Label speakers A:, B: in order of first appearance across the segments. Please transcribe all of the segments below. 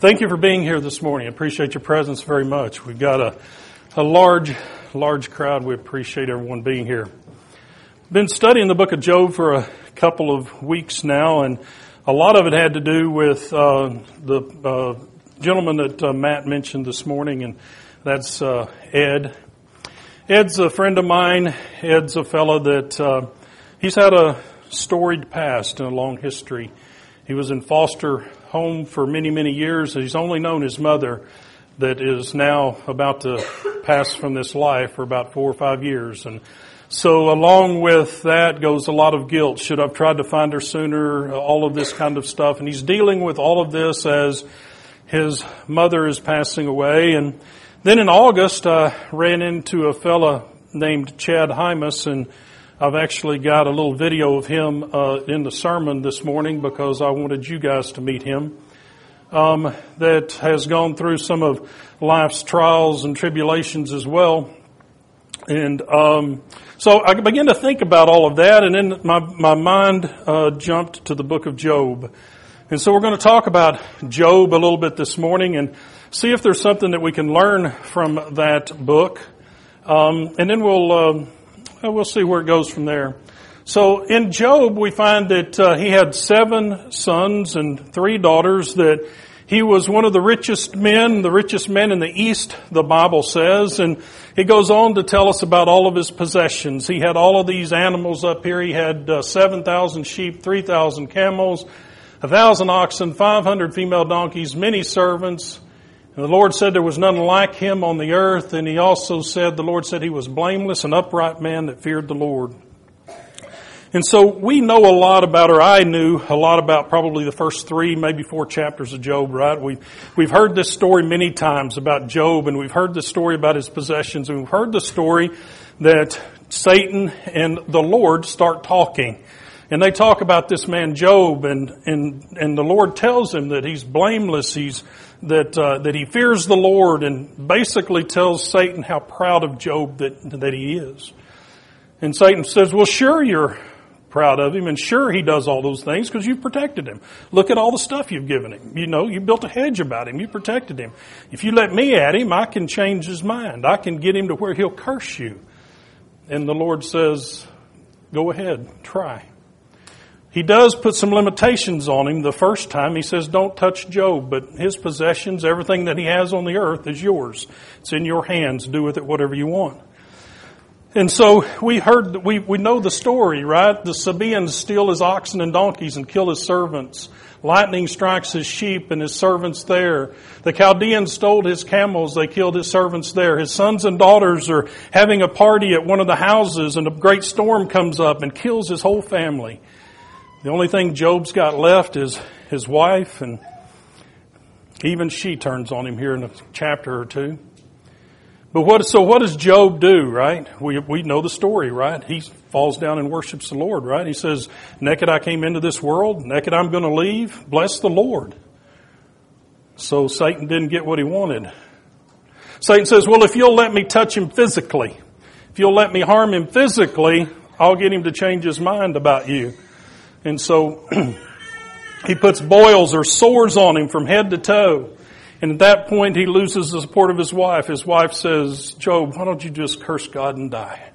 A: Thank you for being here this morning. I appreciate your presence very much. We've got a, a large, large crowd. We appreciate everyone being here. Been studying the book of Job for a couple of weeks now, and a lot of it had to do with uh, the uh, gentleman that uh, Matt mentioned this morning, and that's uh, Ed. Ed's a friend of mine. Ed's a fellow that uh, he's had a storied past and a long history. He was in foster home for many, many years. He's only known his mother that is now about to pass from this life for about four or five years. And so along with that goes a lot of guilt. Should I've tried to find her sooner? All of this kind of stuff. And he's dealing with all of this as his mother is passing away. And then in August, I ran into a fella named Chad Hymas and I've actually got a little video of him uh, in the sermon this morning because I wanted you guys to meet him. Um, that has gone through some of life's trials and tribulations as well. And um, so I began to think about all of that, and then my my mind uh, jumped to the book of Job. And so we're going to talk about Job a little bit this morning and see if there's something that we can learn from that book. Um, and then we'll uh, we'll see where it goes from there. So in Job, we find that uh, he had seven sons and three daughters. That he was one of the richest men, the richest men in the East, the Bible says, and he goes on to tell us about all of his possessions. He had all of these animals up here. He had uh, seven thousand sheep, three thousand camels, a thousand oxen, five hundred female donkeys, many servants. And the Lord said there was none like him on the earth, and he also said, the Lord said he was blameless and upright man that feared the Lord. And so we know a lot about, or I knew a lot about probably the first three, maybe four chapters of Job, right? We've, we've heard this story many times about Job, and we've heard the story about his possessions, and we've heard the story that Satan and the Lord start talking. And they talk about this man Job, and, and, and the Lord tells him that he's blameless, he's that uh, that he fears the Lord and basically tells Satan how proud of Job that that he is. And Satan says, "Well, sure you're proud of him, and sure he does all those things because you've protected him. Look at all the stuff you've given him. You know, you built a hedge about him. You protected him. If you let me at him, I can change his mind. I can get him to where he'll curse you." And the Lord says, "Go ahead, try." He does put some limitations on him the first time. He says, don't touch Job, but his possessions, everything that he has on the earth is yours. It's in your hands. Do with it whatever you want. And so we heard, we, we know the story, right? The Sabaeans steal his oxen and donkeys and kill his servants. Lightning strikes his sheep and his servants there. The Chaldeans stole his camels. They killed his servants there. His sons and daughters are having a party at one of the houses and a great storm comes up and kills his whole family. The only thing Job's got left is his wife, and even she turns on him here in a chapter or two. But what, so what does Job do, right? We, we know the story, right? He falls down and worships the Lord, right? He says, naked I came into this world, naked I'm going to leave. Bless the Lord. So Satan didn't get what he wanted. Satan says, well, if you'll let me touch him physically, if you'll let me harm him physically, I'll get him to change his mind about you. And so he puts boils or sores on him from head to toe. And at that point, he loses the support of his wife. His wife says, Job, why don't you just curse God and die?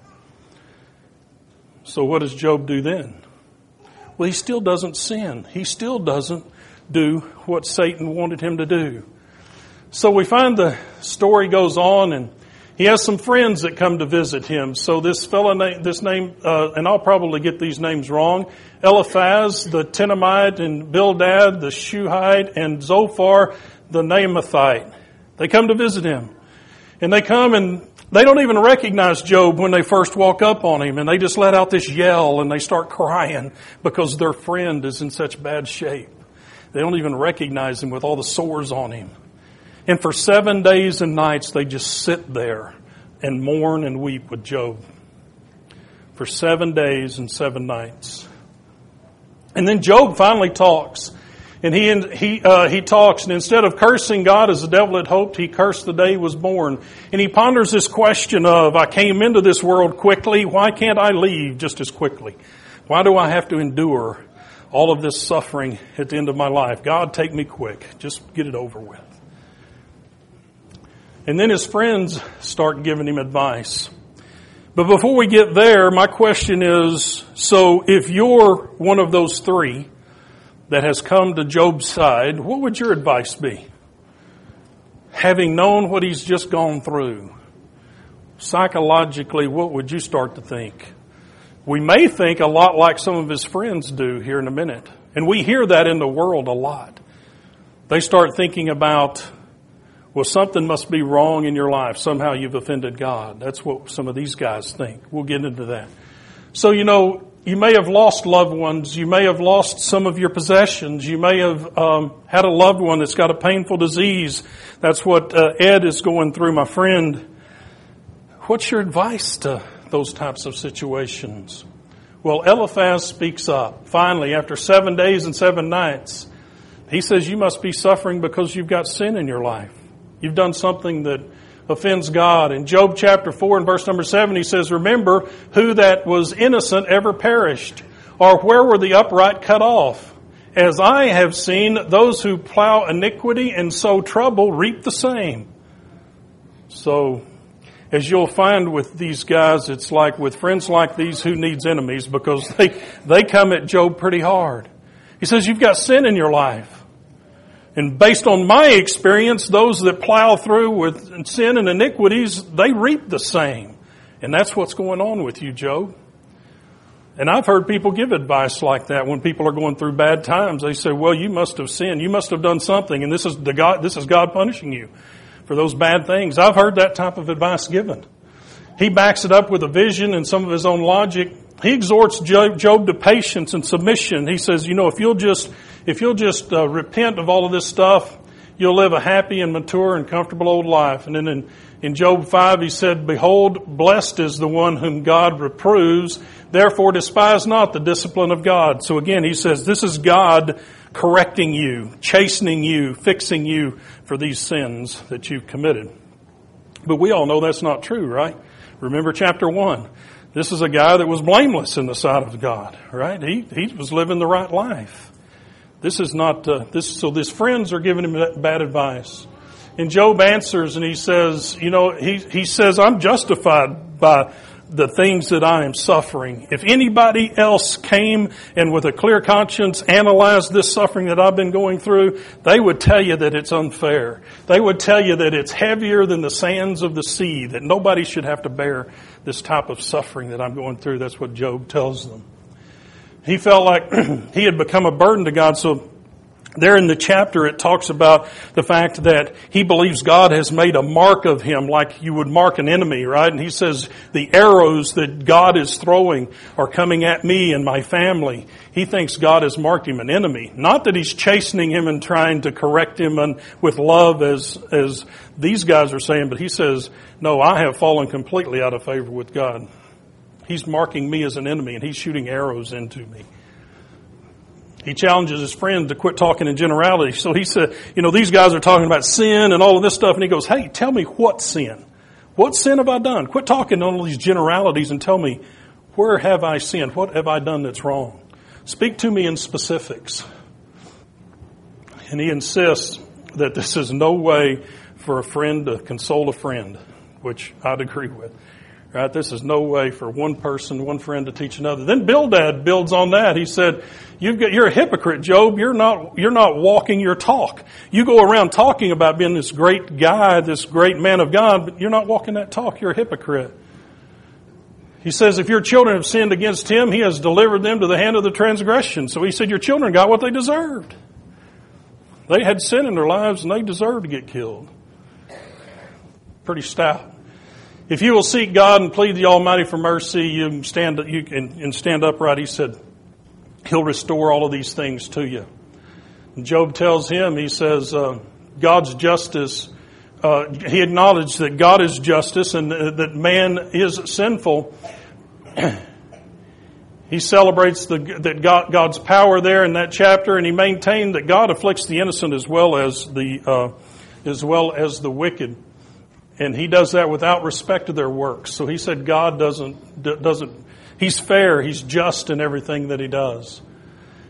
A: So what does Job do then? Well, he still doesn't sin. He still doesn't do what Satan wanted him to do. So we find the story goes on and he has some friends that come to visit him. So this fellow, this name, uh, and I'll probably get these names wrong. Eliphaz, the Temanite, and Bildad, the Shuhite, and Zophar, the Naamathite. They come to visit him. And they come and they don't even recognize Job when they first walk up on him and they just let out this yell and they start crying because their friend is in such bad shape. They don't even recognize him with all the sores on him. And for seven days and nights, they just sit there and mourn and weep with Job. For seven days and seven nights. And then Job finally talks. And he, he, uh, he talks, and instead of cursing God as the devil had hoped, he cursed the day he was born. And he ponders this question of, I came into this world quickly, why can't I leave just as quickly? Why do I have to endure all of this suffering at the end of my life. God, take me quick. Just get it over with. And then his friends start giving him advice. But before we get there, my question is, so if you're one of those three that has come to Job's side, what would your advice be? Having known what he's just gone through, psychologically, what would you start to think? We may think a lot like some of his friends do here in a minute. And we hear that in the world a lot. They start thinking about, well, something must be wrong in your life. Somehow you've offended God. That's what some of these guys think. We'll get into that. So, you know, you may have lost loved ones. You may have lost some of your possessions. You may have um, had a loved one that's got a painful disease. That's what uh, Ed is going through, my friend. What's your advice to those types of situations? Well, Eliphaz speaks up. Finally, after seven days and seven nights, he says, You must be suffering because you've got sin in your life. You've done something that offends God. In Job chapter 4 and verse number 7, he says, Remember who that was innocent ever perished, or where were the upright cut off? As I have seen, those who plow iniquity and sow trouble reap the same. So, as you'll find with these guys, it's like with friends like these, who needs enemies because they, they come at Job pretty hard. He says, you've got sin in your life. And based on my experience, those that plow through with sin and iniquities, they reap the same. And that's what's going on with you, Job. And I've heard people give advice like that when people are going through bad times. They say, well, you must have sinned. You must have done something. And this is the God, this is God punishing you for those bad things. I've heard that type of advice given. He backs it up with a vision and some of his own logic. He exhorts Job to patience and submission. He says, you know, if you'll just, if you'll just uh, repent of all of this stuff, you'll live a happy and mature and comfortable old life. And then in, in Job 5, he said, Behold, blessed is the one whom God reproves. Therefore despise not the discipline of God. So again, he says, this is God correcting you, chastening you, fixing you for these sins that you've committed. But we all know that's not true, right? Remember chapter 1. This is a guy that was blameless in the sight of God, right? He, he was living the right life. This is not, uh, this, so his friends are giving him bad advice. And Job answers and he says, you know, he, he says, I'm justified by the things that I am suffering. If anybody else came and with a clear conscience analyzed this suffering that I've been going through, they would tell you that it's unfair. They would tell you that it's heavier than the sands of the sea, that nobody should have to bear this type of suffering that I'm going through. That's what Job tells them. He felt like he had become a burden to God, so there in the chapter, it talks about the fact that he believes God has made a mark of him like you would mark an enemy, right? And he says the arrows that God is throwing are coming at me and my family. He thinks God has marked him an enemy. Not that he's chastening him and trying to correct him and with love as, as these guys are saying, but he says, no, I have fallen completely out of favor with God. He's marking me as an enemy and he's shooting arrows into me. He challenges his friend to quit talking in generality. So he said, you know, these guys are talking about sin and all of this stuff. And he goes, hey, tell me what sin? What sin have I done? Quit talking on all these generalities and tell me, where have I sinned? What have I done that's wrong? Speak to me in specifics. And he insists that this is no way for a friend to console a friend, which I'd agree with. Right? This is no way for one person, one friend to teach another. Then Bildad builds on that. He said, You've got, you're a hypocrite, Job. You're not, you're not walking your talk. You go around talking about being this great guy, this great man of God, but you're not walking that talk. You're a hypocrite. He says, if your children have sinned against him, he has delivered them to the hand of the transgression. So he said, your children got what they deserved. They had sin in their lives and they deserved to get killed. Pretty stout. If you will seek God and plead the Almighty for mercy, you can stand, you can, and stand upright. He said, He'll restore all of these things to you. And Job tells him, he says, uh, God's justice, uh, he acknowledged that God is justice and that man is sinful. he celebrates the, that God, God's power there in that chapter, and he maintained that God afflicts the innocent as well as the uh, as well as the wicked and he does that without respect to their works. So he said God doesn't doesn't he's fair, he's just in everything that he does.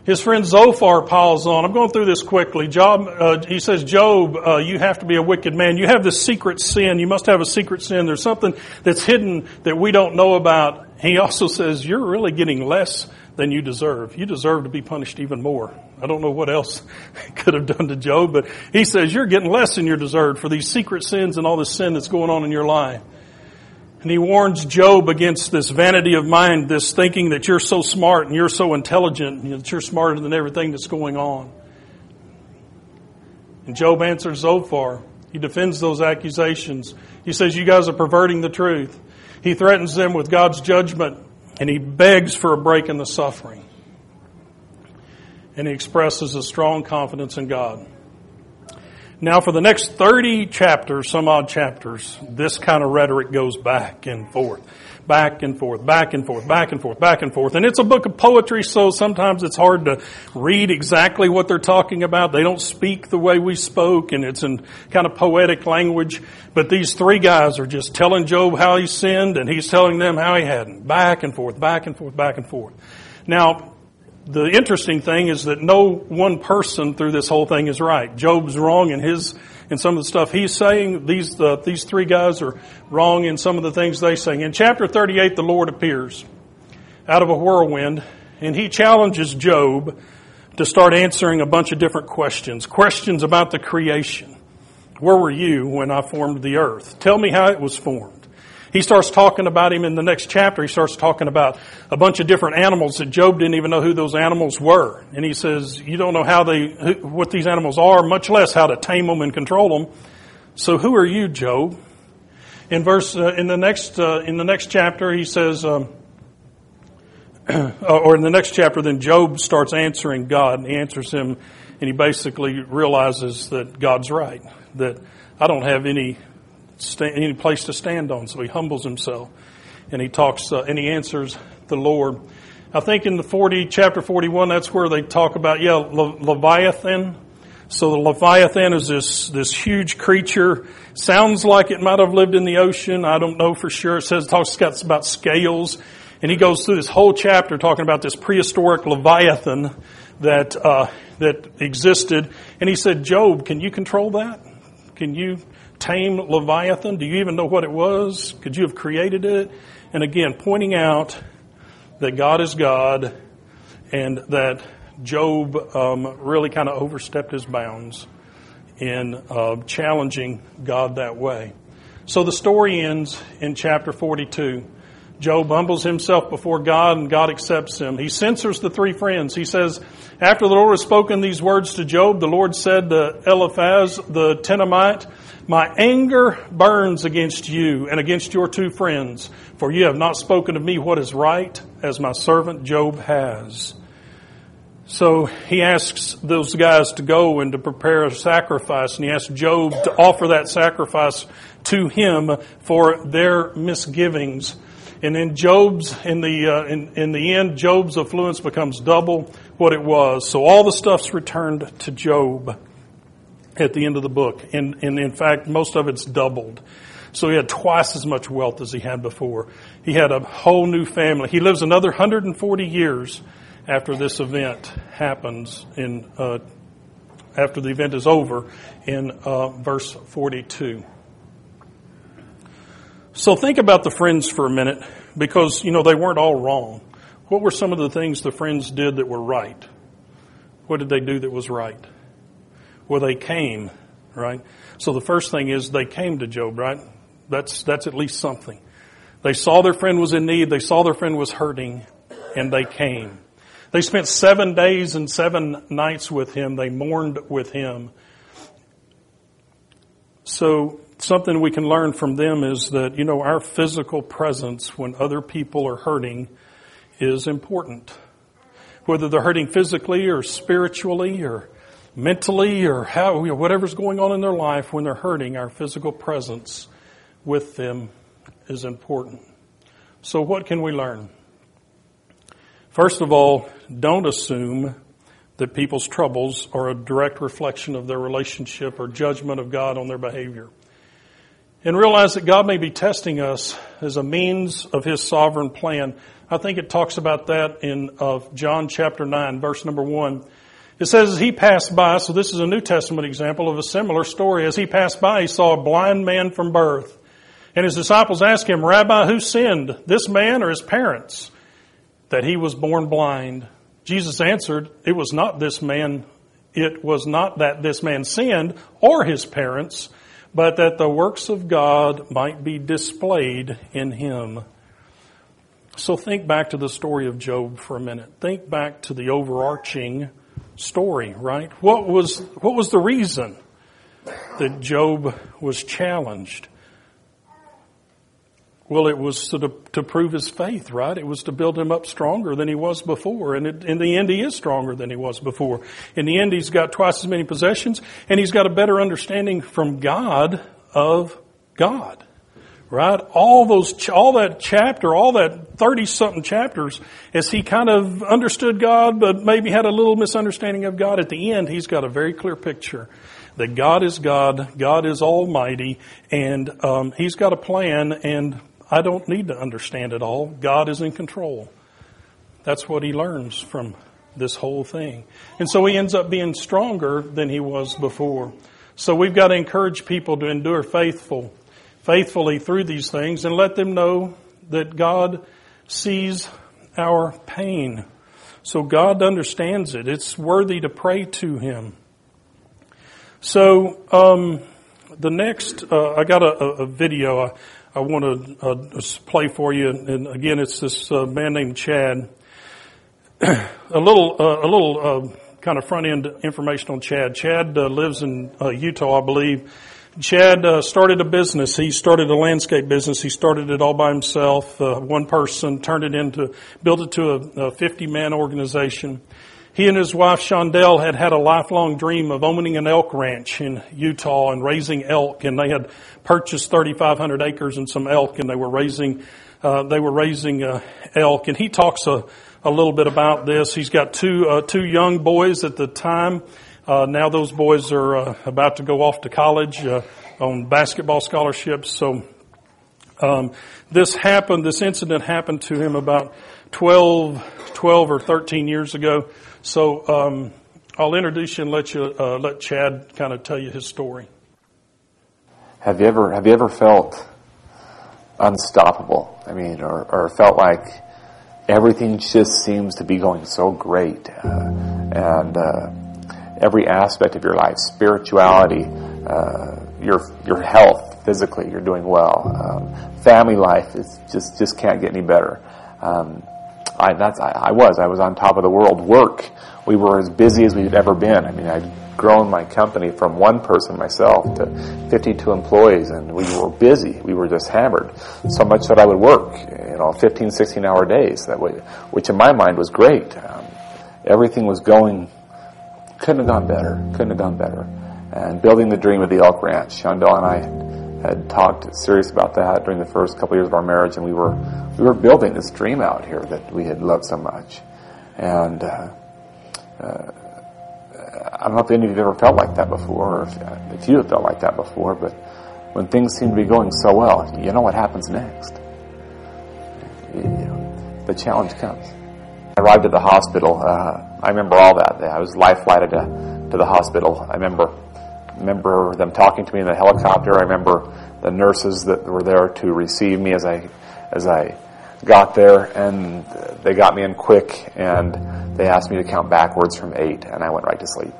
A: His friend Zophar piles on. I'm going through this quickly. Job, uh, he says, Job, uh, you have to be a wicked man. You have this secret sin. You must have a secret sin. There's something that's hidden that we don't know about. He also says, you're really getting less than you deserve. You deserve to be punished even more. I don't know what else could have done to Job, but he says, you're getting less than you deserve for these secret sins and all this sin that's going on in your life. And he warns Job against this vanity of mind, this thinking that you're so smart and you're so intelligent and that you're smarter than everything that's going on. And Job answers Zophar. He defends those accusations. He says, you guys are perverting the truth. He threatens them with God's judgment and he begs for a break in the suffering. And he expresses a strong confidence in God. Now, for the next 30 chapters, some odd chapters, this kind of rhetoric goes back and forth, back and forth, back and forth, back and forth, back and forth. And it's a book of poetry, so sometimes it's hard to read exactly what they're talking about. They don't speak the way we spoke, and it's in kind of poetic language. But these three guys are just telling Job how he sinned, and he's telling them how he hadn't. Back and forth, back and forth, back and forth. Now, the interesting thing is that no one person through this whole thing is right. Job's wrong in his in some of the stuff he's saying. These uh, these three guys are wrong in some of the things they say. In chapter 38, the Lord appears out of a whirlwind, and he challenges Job to start answering a bunch of different questions. Questions about the creation. Where were you when I formed the earth? Tell me how it was formed. He starts talking about him in the next chapter. He starts talking about a bunch of different animals that Job didn't even know who those animals were. And he says, you don't know how they, what these animals are, much less how to tame them and control them. So who are you, Job? In verse, uh, in the next, uh, in the next chapter, he says, um, or in the next chapter, then Job starts answering God and he answers him and he basically realizes that God's right, that I don't have any any place to stand on. So he humbles himself and he talks uh, and he answers the Lord. I think in the 40, chapter 41, that's where they talk about, yeah, Le- Leviathan. So the Leviathan is this, this huge creature. Sounds like it might have lived in the ocean. I don't know for sure. It says, it talks about scales. And he goes through this whole chapter talking about this prehistoric Leviathan that, uh, that existed. And he said, Job, can you control that? Can you tame Leviathan? Do you even know what it was? Could you have created it? And again, pointing out that God is God and that Job um, really kind of overstepped his bounds in uh, challenging God that way. So the story ends in chapter 42. Job humbles himself before God and God accepts him. He censors the three friends. He says, after the Lord has spoken these words to Job, the Lord said to Eliphaz the Temanite, my anger burns against you and against your two friends, for you have not spoken to me what is right, as my servant Job has. So he asks those guys to go and to prepare a sacrifice, and he asks Job to offer that sacrifice to him for their misgivings. And in Job's, in the, uh, in, in the end, Job's affluence becomes double what it was. So all the stuff's returned to Job at the end of the book. And, and in fact, most of it's doubled. So he had twice as much wealth as he had before. He had a whole new family. He lives another 140 years after this event happens in, uh, after the event is over in uh, verse 42. So think about the friends for a minute because, you know, they weren't all wrong. What were some of the things the friends did that were right? What did they do that was right? Well, they came, right? So the first thing is they came to Job, right? That's, that's at least something. They saw their friend was in need. They saw their friend was hurting and they came. They spent seven days and seven nights with him. They mourned with him. So something we can learn from them is that, you know, our physical presence when other people are hurting is important. Whether they're hurting physically or spiritually or mentally or how, you know, whatever's going on in their life when they're hurting, our physical presence with them is important. So what can we learn? First of all, don't assume that people's troubles are a direct reflection of their relationship or judgment of God on their behavior. and realize that God may be testing us as a means of His sovereign plan. I think it talks about that in uh, John chapter 9, verse number 1. It says, as he passed by, so this is a New Testament example of a similar story. As he passed by, he saw a blind man from birth. And his disciples asked him, Rabbi, who sinned, this man or his parents, that he was born blind? Jesus answered, It was not this man, it was not that this man sinned or his parents, but that the works of God might be displayed in him. So think back to the story of Job for a minute. Think back to the overarching story, right? What was, what was the reason that Job was challenged? Well, it was to, to prove his faith, right? It was to build him up stronger than he was before. And it, in the end, he is stronger than he was before. In the end, he's got twice as many possessions and he's got a better understanding from God of God. Right? All those, all that chapter, all that 30 something chapters, as he kind of understood God, but maybe had a little misunderstanding of God, at the end, he's got a very clear picture that God is God, God is almighty, and um, he's got a plan, and I don't need to understand it all. God is in control. That's what he learns from this whole thing. And so he ends up being stronger than he was before. So we've got to encourage people to endure faithful, faithfully through these things and let them know that God sees our pain. So God understands it. It's worthy to pray to Him. So, um, the next, uh, I got a, a video. I, I want to uh, play for you, and again, it's this uh, man named Chad. a little, uh, a little uh, kind of front end information on Chad. Chad uh, lives in Utah, I believe. Chad started a business. He started a landscape business. He started it all by himself. one person turned it into, built it to a, a 50 man organization. He and his wife Shondell had had a lifelong dream of owning an elk ranch in Utah and raising elk, and they had purchased 3,500 acres and some elk, and they were raising uh, they were raising uh, elk. And he talks a, a little bit about this. He's got two uh, two young boys at the time. Uh, now those boys are uh, about to go off to college uh, on basketball scholarships. So um, this happened. This incident happened to him about 12, 12 or 13 years ago. So um, I'll introduce you and let you uh, let Chad kind of tell you his story.
B: Have you ever have you ever felt unstoppable? I mean, or, or felt like everything just seems to be going so great, uh, and uh, every aspect of your life, spirituality, uh, your your health, physically, you're doing well. Um, family life is just just can't get any better. Um, I, that's, I, I was. I was on top of the world. Work. We were as busy as we'd ever been. I mean, I'd grown my company from one person myself to 52 employees and we were busy. We were just hammered. So much that I would work, you know, 15, 16 hour days that way, which in my mind was great. Um, everything was going, couldn't have gone better. Couldn't have gone better. And building the dream of the Elk Ranch, Shondell and I had talked serious about that during the first couple of years of our marriage, and we were we were building this dream out here that we had loved so much. And uh, uh, I don't know if any of you have ever felt like that before, or if, if you have felt like that before, but when things seem to be going so well, you know what happens next. You know, the challenge comes. I arrived at the hospital. Uh, I remember all that. I was life flighted to, to the hospital. I remember remember them talking to me in the helicopter. I remember the nurses that were there to receive me as I as I got there, and they got me in quick, and they asked me to count backwards from eight, and I went right to sleep.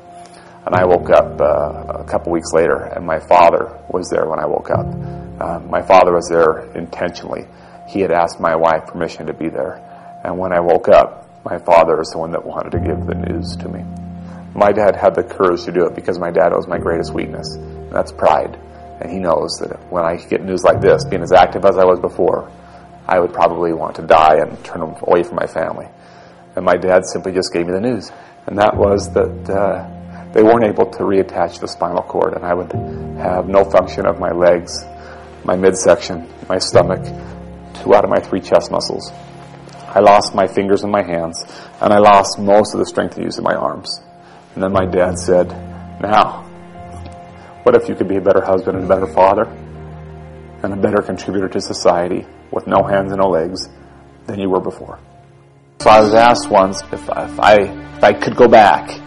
B: And I woke up uh, a couple weeks later, and my father was there when I woke up. Uh, my father was there intentionally. He had asked my wife permission to be there, and when I woke up, my father is the one that wanted to give the news to me. My dad had the courage to do it because my dad was my greatest weakness. And that's pride. And he knows that when I get news like this, being as active as I was before, I would probably want to die and turn away from my family. And my dad simply just gave me the news. And that was that uh, they weren't able to reattach the spinal cord, and I would have no function of my legs, my midsection, my stomach, two out of my three chest muscles. I lost my fingers and my hands, and I lost most of the strength and use of my arms. And then my dad said, Now, what if you could be a better husband and a better father? and a better contributor to society with no hands and no legs than you were before. So I was asked once if, if I if I could go back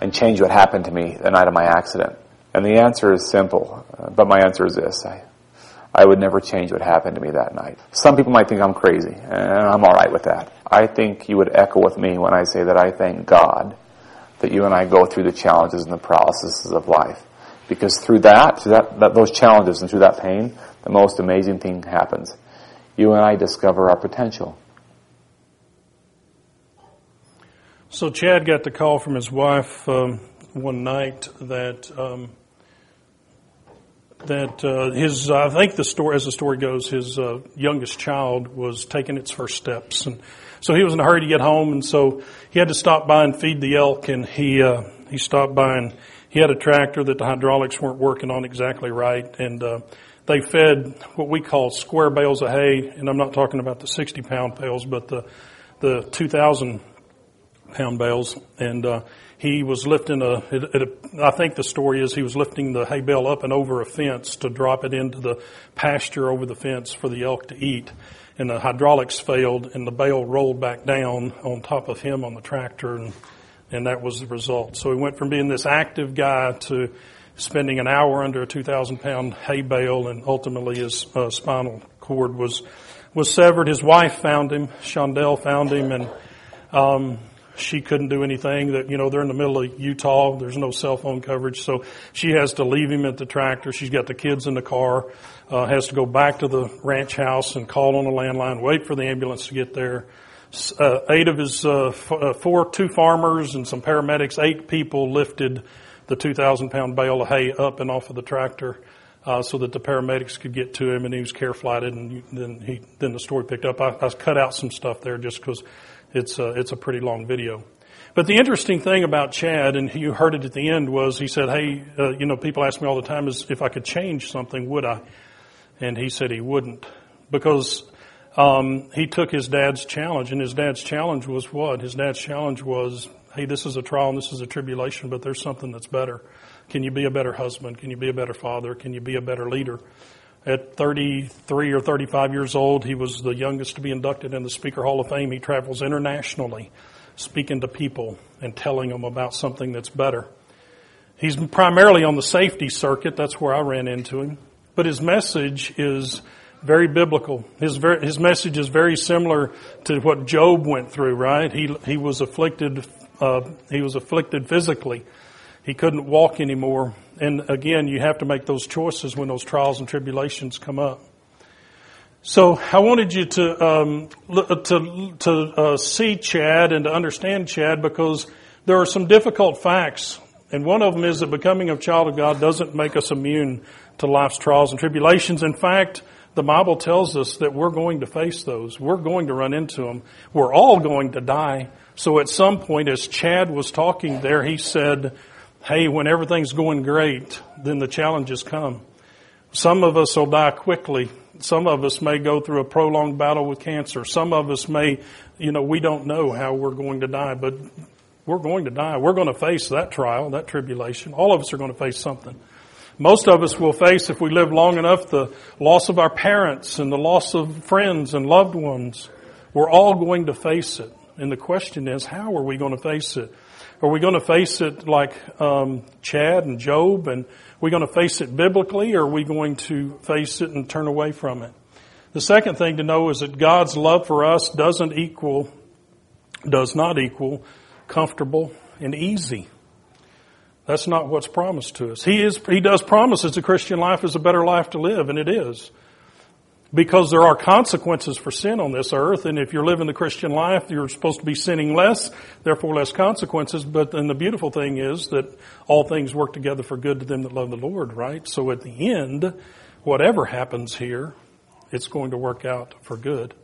B: and change what happened to me the night of my accident. And the answer is simple, uh, but my answer is this. I, I would never change what happened to me that night. Some people might think I'm crazy, and I'm alright with that. I think you would echo with me when I say that I thank God that you and I go through the challenges and the processes of life. Because through that, through that, that, those challenges and through that pain, the most amazing thing happens. You and I discover our potential.
A: So Chad got the call from his wife um, one night that um, that uh, his I think the story as the story goes, his uh, youngest child was taking its first steps, and so he was in a hurry to get home, and so he had to stop by and feed the elk, and he uh, he stopped by and he had a tractor that the hydraulics weren't working on exactly right, and uh, they fed what we call square bales of hay, and I'm not talking about the 60 pound bales, but the the 2,000 pound bales, and uh, he was lifting a, it, it, I think the story is he was lifting the hay bale up and over a fence to drop it into the pasture over the fence for the elk to eat. And the hydraulics failed and the bale rolled back down on top of him on the tractor and, and that was the result. So he went from being this active guy to spending an hour under a 2,000 pound hay bale and ultimately his uh, spinal cord was, was severed. His wife found him, Shondell found him and, um, she couldn't do anything that, you know, they're in the middle of Utah. There's no cell phone coverage. So she has to leave him at the tractor. She's got the kids in the car, uh, has to go back to the ranch house and call on the landline, wait for the ambulance to get there. Uh, eight of his, uh, f- uh, four, two farmers and some paramedics, eight people lifted the 2,000 pound bale of hay up and off of the tractor. Uh, so that the paramedics could get to him and he was care flighted and then he, then the story picked up. I, I cut out some stuff there just because it's a, it's a pretty long video. But the interesting thing about Chad, and you heard it at the end, was he said, "Hey, uh, you know, people ask me all the time, is if I could change something, would I?" And he said he wouldn't because um, he took his dad's challenge, and his dad's challenge was what? His dad's challenge was, "Hey, this is a trial and this is a tribulation, but there's something that's better. Can you be a better husband? Can you be a better father? Can you be a better leader?" At 33 or 35 years old, he was the youngest to be inducted in the Speaker Hall of Fame. He travels internationally, speaking to people and telling them about something that's better. He's primarily on the safety circuit. That's where I ran into him. But his message is very biblical. His, very, his message is very similar to what Job went through, right? He, he was afflicted, uh, he was afflicted physically. He couldn't walk anymore. And again, you have to make those choices when those trials and tribulations come up. So I wanted you to um, to to uh, see Chad and to understand Chad because there are some difficult facts, and one of them is that becoming a child of God doesn't make us immune to life's trials and tribulations. In fact, the Bible tells us that we're going to face those. We're going to run into them. We're all going to die. So at some point, as Chad was talking there, he said, hey, when everything's going great, then the challenges come. Some of us will die quickly. Some of us may go through a prolonged battle with cancer. Some of us may, you know, we don't know how we're going to die, but we're going to die. We're going to face that trial, that tribulation. All of us are going to face something. Most of us will face, if we live long enough, the loss of our parents and the loss of friends and loved ones. We're all going to face it. And the question is, how are we going to face it? Are we going to face it like um, Chad and Job, and are we going to face it biblically, or are we going to face it and turn away from it? The second thing to know is that God's love for us doesn't equal, does not equal comfortable and easy. That's not what's promised to us. He is, He does promise us the Christian life is a better life to live, and it is because there are consequences for sin on this earth. And if you're living the Christian life, you're supposed to be sinning less, therefore less consequences. But then the beautiful thing is that all things work together for good to them that love the Lord, right? So at the end, whatever happens here, it's going to work out for good.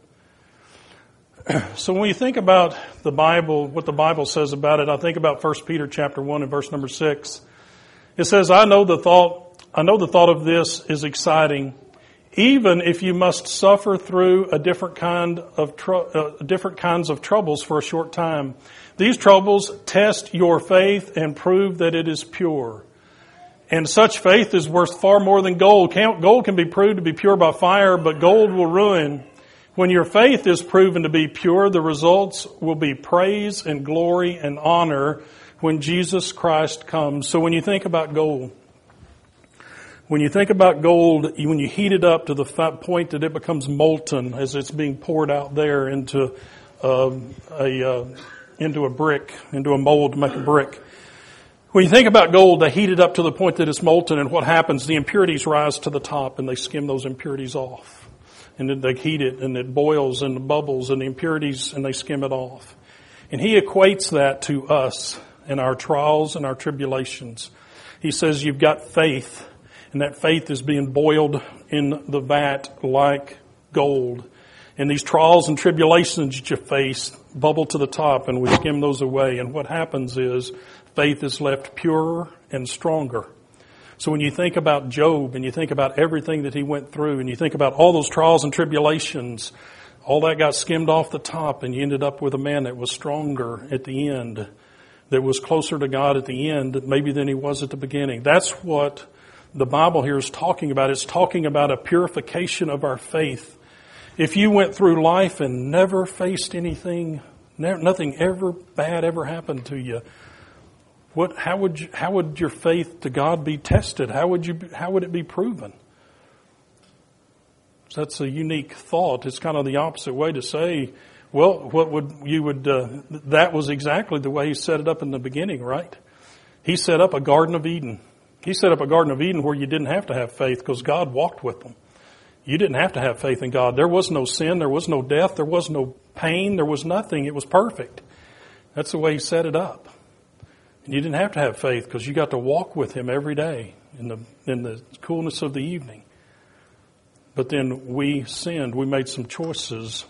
A: So when you think about the Bible, what the Bible says about it, I think about 1 Peter chapter 1 and verse number 6. It says, I know the thought, I know the thought of this is exciting even if you must suffer through a different kind of tr- uh, different kinds of troubles for a short time. These troubles test your faith and prove that it is pure. And such faith is worth far more than gold. Gold can be proved to be pure by fire, but gold will ruin. When your faith is proven to be pure, the results will be praise and glory and honor when Jesus Christ comes. So when you think about gold, when you think about gold, when you heat it up to the point that it becomes molten as it's being poured out there into uh, a uh, into a brick, into a mold to make a brick. When you think about gold, they heat it up to the point that it's molten, and what happens? The impurities rise to the top, and they skim those impurities off. And then they heat it, and it boils, and the bubbles, and the impurities, and they skim it off. And he equates that to us in our trials and our tribulations. He says you've got faith and that faith is being boiled in the vat like gold. And these trials and tribulations that you face bubble to the top and we skim those away. And what happens is faith is left purer and stronger. So when you think about Job and you think about everything that he went through and you think about all those trials and tribulations, all that got skimmed off the top and you ended up with a man that was stronger at the end, that was closer to God at the end maybe than he was at the beginning. That's what the Bible here is talking about. It's talking about a purification of our faith. If you went through life and never faced anything, never, nothing ever bad ever happened to you, what, how would you, how would your faith to God be tested? How would you, how would it be proven? So that's a unique thought. It's kind of the opposite way to say, well, what would you would, uh, that was exactly the way he set it up in the beginning, right? He set up a Garden of Eden. He set up a Garden of Eden where you didn't have to have faith because God walked with them. You didn't have to have faith in God. There was no sin, there was no death, there was no pain, there was nothing. It was perfect. That's the way He set it up. And you didn't have to have faith because you got to walk with Him every day in the, in the coolness of the evening. But then we sinned. We made some choices.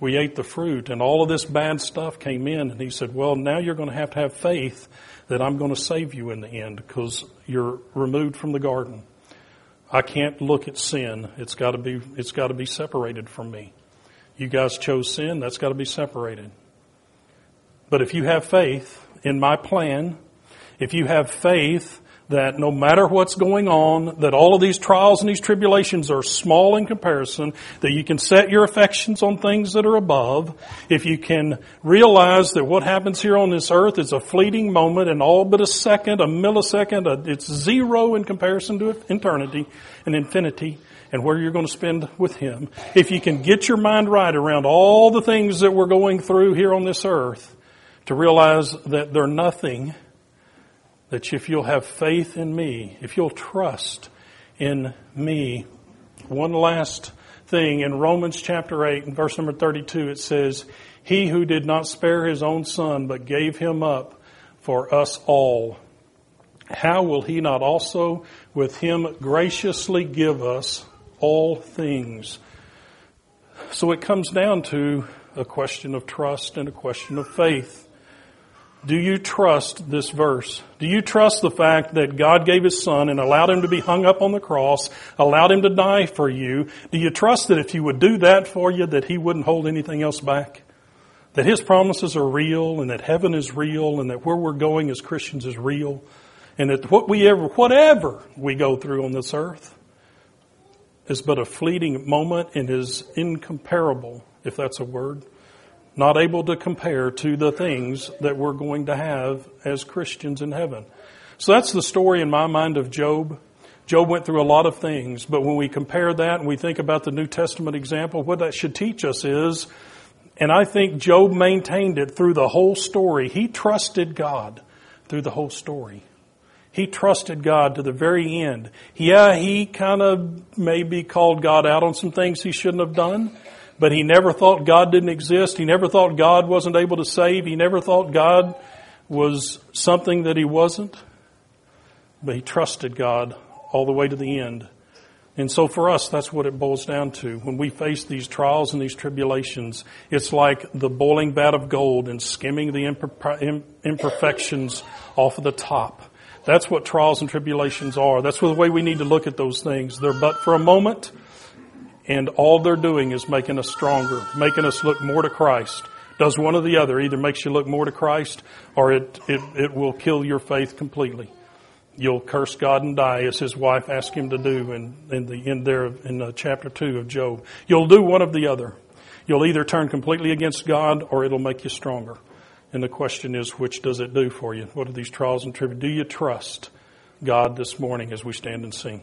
A: We ate the fruit and all of this bad stuff came in and he said, well, now you're going to have to have faith that I'm going to save you in the end because you're removed from the garden. I can't look at sin. It's got to be, it's got to be separated from me. You guys chose sin. That's got to be separated. But if you have faith in my plan, if you have faith that no matter what's going on, that all of these trials and these tribulations are small in comparison, that you can set your affections on things that are above, if you can realize that what happens here on this earth is a fleeting moment and all but a second, a millisecond, a, it's zero in comparison to eternity and infinity, and where you're going to spend with Him. If you can get your mind right around all the things that we're going through here on this earth, to realize that they're nothing that if you'll have faith in me, if you'll trust in me, one last thing in Romans chapter 8 and verse number 32 it says, He who did not spare his own son but gave him up for us all, how will he not also with him graciously give us all things? So it comes down to a question of trust and a question of faith. Do you trust this verse? Do you trust the fact that God gave His Son and allowed Him to be hung up on the cross, allowed Him to die for you? Do you trust that if He would do that for you, that He wouldn't hold anything else back? That His promises are real and that heaven is real and that where we're going as Christians is real and that what we ever, whatever we go through on this earth is but a fleeting moment and is incomparable, if that's a word not able to compare to the things that we're going to have as Christians in heaven. So that's the story in my mind of Job. Job went through a lot of things, but when we compare that and we think about the New Testament example, what that should teach us is, and I think Job maintained it through the whole story. He trusted God through the whole story. He trusted God to the very end. Yeah, he kind of maybe called God out on some things he shouldn't have done but he never thought God didn't exist. He never thought God wasn't able to save. He never thought God was something that he wasn't. But he trusted God all the way to the end. And so for us, that's what it boils down to. When we face these trials and these tribulations, it's like the boiling vat of gold and skimming the imperfections off of the top. That's what trials and tribulations are. That's the way we need to look at those things. They're but for a moment and all they're doing is making us stronger, making us look more to Christ. Does one or the other. Either makes you look more to Christ or it, it, it will kill your faith completely. you'll curse God and die, as his wife asked him to do in, in the end there in uh, chapter two of Job. You'll do one of the other. You'll either turn completely against God or it'll make you stronger. And the question is, which does it do for you? What are these trials and tribulations? Do you trust God this morning as we stand and sing?